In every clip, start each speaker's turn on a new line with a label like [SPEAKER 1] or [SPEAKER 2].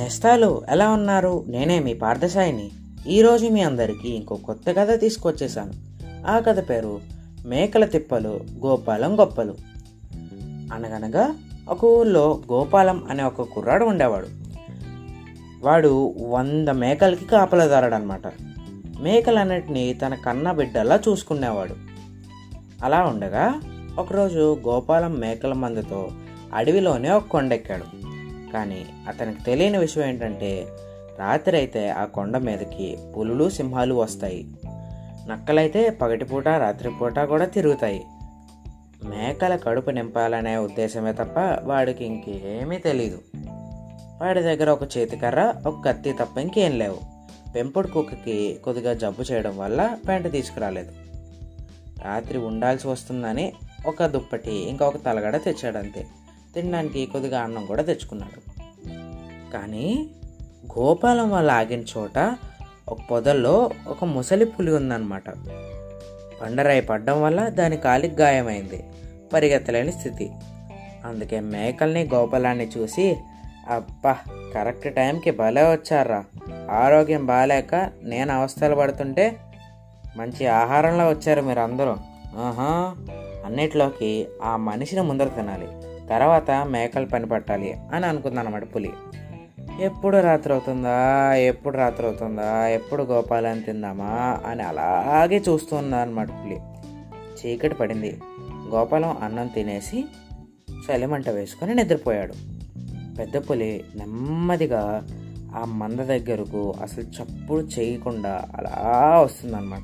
[SPEAKER 1] నేస్తాలు? ఎలా ఉన్నారు? నేనే మీ పార్థసాయిని. ఈరోజు మీ అందరికీ ఇంకో కొత్త కథ తీసుకొచ్చేసాను ఆ కథ పేరు మేకల తిప్పలు గోపాలం గొప్పలు. అనగనగా ఒక ఊళ్ళో గోపాలం అనే ఒక కుర్రాడు ఉండేవాడు. వాడు వంద మేకలకి కాపలదారాడు అనమాట మేకలన్నిటినీ తన కన్న బిడ్డలా చూసుకునేవాడు. అలా ఉండగా ఒకరోజు గోపాలం మేకల మందుతో అడవిలోనే ఒక కొండెక్కాడు. కానీ అతనికి తెలియని విషయం ఏంటంటే రాత్రి అయితే ఆ కొండ మీదకి పులులు సింహాలు వస్తాయి. నక్కలైతే పగటిపూట రాత్రిపూట కూడా తిరుగుతాయి. మేకల కడుపు నింపాలనే ఉద్దేశమే తప్ప వాడికి ఇంకేమీ తెలీదు. వాడి దగ్గర ఒక చేతికర్ర ఒక కత్తి తప్ప ఇంకేం లేవు. పెంపుడు కుక్కకి కొద్దిగా జబ్బు చేయడం వల్ల పెంట తీసుకురాలేదు. రాత్రి ఉండాల్సి వస్తుందని ఒక దుప్పటి ఇంకా ఒక తలగడ తెచ్చాడు అంతే తినడానికి కొద్దిగా అన్నం కూడా తెచ్చుకున్నాడు. కానీ గోపాలం వాళ్ళు ఆగిన చోట ఒక పొదల్లో ఒక ముసలి పులి ఉందన్నమాట. పండరాయి పడ్డం వల్ల దాని కాలికి గాయమైంది. పరిగెత్తలేని స్థితి. అందుకే మేకల్ని గోపాలాన్ని చూసి అబ్బా కరెక్ట్ టైంకి భలే వచ్చారా. ఆరోగ్యం బాగాలేక నేను అవస్థలు పడుతుంటే మంచి ఆహారంలో వచ్చారు మీరు అందరూ ఆహా. అన్నిట్లోకి ఆ మనిషిని ముందర తినాలి. తర్వాత మేకలు పని పట్టాలి అని అనుకుందన్నమాట పులి. ఎప్పుడు రాత్రి అవుతుందా? ఎప్పుడు రాత్రి అవుతుందా? ఎప్పుడు గోపాలని తిందామా? అని అలాగే చూస్తుందా అనమాట పులి. చీకటి పడింది. గోపాలం అన్నం తినేసి చలిమంట వేసుకొని నిద్రపోయాడు. పెద్ద పులి నెమ్మదిగా ఆ మంద దగ్గరకు అసలు చప్పుడు చేయకుండా అలా వస్తుందన్నమాట.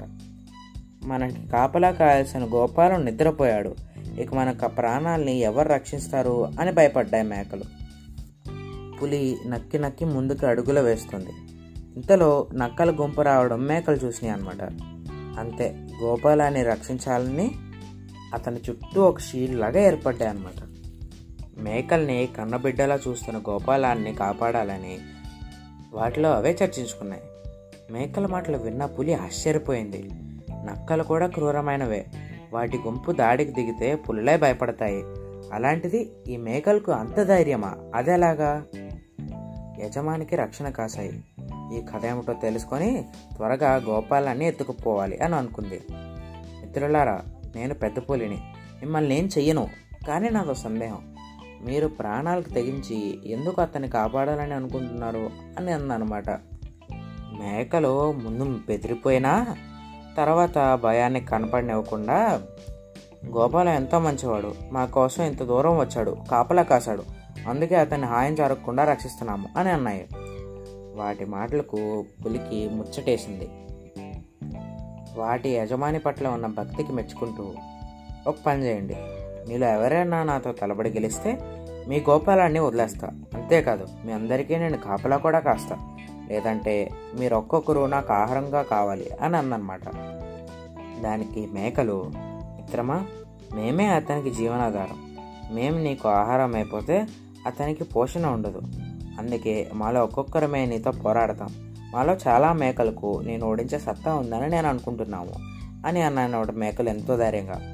[SPEAKER 1] మనకి కాపలా కాయాల్సిన గోపాలం నిద్రపోయాడు. ఇక మనకు ప్రాణాలని ఎవరు రక్షిస్తారు అని భయపడ్డాయి మేకలు. పులి నక్కి నక్కి ముందుకు అడుగులు వేస్తుంది. ఇంతలో నక్కల గుంపు రావడం మేకలు చూసినాయి అనమాట అంతే గోపాలాన్ని రక్షించాలని అతని చుట్టూ ఒక షీల్డ్ లాగా ఏర్పడ్డాయి అనమాట మేకల్ని కన్నబిడ్డలా చూస్తున్న గోపాలాన్ని కాపాడాలని వాటిలో అవే చర్చించుకున్నాయి. మేకల మాటలు విన్న పులి ఆశ్చర్యపోయింది. నక్కలు కూడా క్రూరమైనవే. వాటి గుంపు దాడికి దిగితే పుల్లలే భయపడతాయి. అలాంటిది ఈ మేకలకు అంత ధైర్యమా? అదెలాగా యజమానికి రక్షణ కాసాయి ఈ కథ ఏమిటో తెలుసుకొని త్వరగా గోపాలాన్ని ఎత్తుకుపోవాలి అని అనుకుంది. మిత్రులారా నేను పెద్ద పులిని. మిమ్మల్ని ఏం చెయ్యను కానీ నాకు సందేహం. మీరు ప్రాణాలకు తెగించి ఎందుకు అతన్ని కాపాడాలని అనుకుంటున్నారు అని అందనమాట మేకలు ముందు బెదిరిపోయినా తర్వాత భయాన్ని కనపడినివ్వకుండా గోపాలం ఎంతో మంచివాడు. మా కోసం ఇంత దూరం వచ్చాడు. కాపలా కాశాడు. అందుకే అతన్ని హాయం జరగకుండా రక్షిస్తున్నాము అని అన్నాయి. వాటి మాటలకు పులికి ముచ్చటేసింది. వాటి యజమాని పట్ల ఉన్న భక్తికి మెచ్చుకుంటూ ఒక పని చేయండి. మీలో ఎవరైనా నాతో తలబడి గెలిస్తే మీ గోపాలాన్ని వదిలేస్తా. అంతేకాదు మీ అందరికీ నేను కాపలా కూడా కాస్తా. లేదంటే మీరు ఒక్కొక్కరు నాకు ఆహారంగా కావాలి అని అందనమాట దానికి మేకలు మిత్రమా మేమే అతనికి జీవనాధారం. మేము నీకు ఆహారం అయిపోతే అతనికి పోషణ ఉండదు. అందుకే మాలో ఒక్కొక్కరమే నీతో పోరాడతాం. మాలో చాలా మేకలకు నేను ఓడించే సత్తా ఉందని నేను అనుకుంటున్నాము అని అన్నాను మేకలు ఎంతో ధైర్యంగా.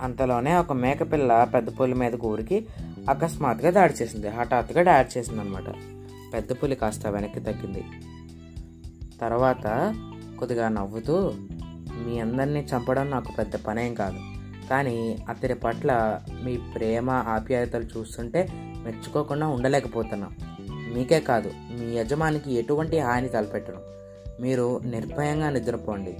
[SPEAKER 1] అంతలోనే ఒక మేకపిల్ల పెద్ద పులి మీద ఊరికి అకస్మాత్తుగా దాడి చేసింది. హఠాత్తుగా దాడి చేసింది అనమాట పెద్ద పులి కాస్త వెనక్కి తగ్గింది. తర్వాత కొద్దిగా నవ్వుతూ మీ అందరినీ చంపడం నాకు పెద్ద పనేం కాదు. కానీ అతడి పట్ల మీ ప్రేమ ఆప్యాయతలు చూస్తుంటే మెచ్చుకోకుండా ఉండలేకపోతున్నాం. మీకే కాదు మీ యజమానికి ఎటువంటి హాని తలపెట్టడం మీరు నిర్భయంగా నిద్రపోండి.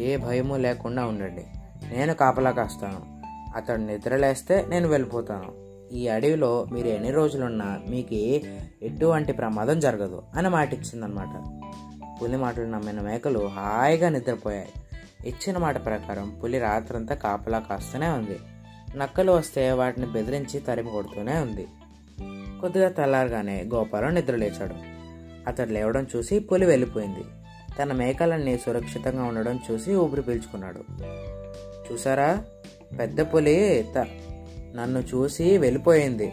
[SPEAKER 1] ఏ భయము లేకుండా ఉండండి. నేను కాపలా కాస్తాను. అతడు నిద్రలేస్తే నేను వెళ్ళిపోతాను. ఈ అడవిలో మీరు ఎన్ని రోజులున్నా మీకు ఎటువంటి ప్రమాదం జరగదు అని మాట ఇచ్చిందనమాట పులి మాటలు నమ్మిన మేకలు హాయిగా నిద్రపోయాయి. ఇచ్చిన మాట ప్రకారం పులి రాత్రంతా కాపలా కాస్తూనే ఉంది. నక్కలు వస్తే వాటిని బెదిరించి తరిమి కొడుతూనే ఉంది. కొద్దిగా తెల్లారగానే గోపాలం నిద్రలేచాడు. అతడు లేవడం చూసి పులి వెళ్ళిపోయింది. తన మేకలన్నీ సురక్షితంగా ఉండడం చూసి ఊపిరి పీల్చుకున్నాడు. చూసారా? పెద్ద పులి త నన్ను చూసి వెళ్ళిపోయింది.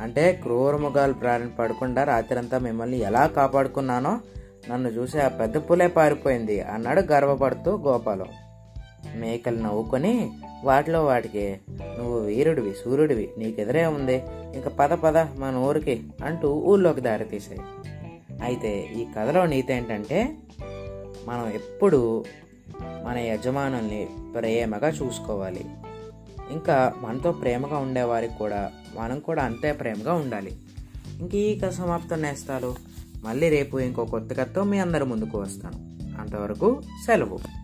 [SPEAKER 1] అంటే క్రూరముగాలు ప్రాణం పడకుండా రాత్రంతా మిమ్మల్ని ఎలా కాపాడుకున్నానో నన్ను చూసి ఆ పెద్ద పులే పారిపోయింది అన్నాడు గర్వపడుతూ గోపాలం. మేకలు నవ్వుకొని వాటిలో వాటికి. నువ్వు వీరుడివి సూర్యుడివి నీకెదురే ఉంది. ఇంక పద పద మన ఊరికి అంటూ ఊళ్ళోకి దారి తీసాయి అయితే ఈ కథలో నీతి ఏంటంటే మనం ఎప్పుడు మన యజమానుల్ని ప్రేమగా చూసుకోవాలి. ఇంకా మనతో ప్రేమగా ఉండేవారికి కూడా మనం కూడా అంతే ప్రేమగా ఉండాలి. ఇంక ఈ కథ సమాప్తం నేస్తాలు. మళ్ళీ రేపు ఇంకో కొత్త కథతో మీ అందరి ముందుకు వస్తాను. అంతవరకు సెలవు.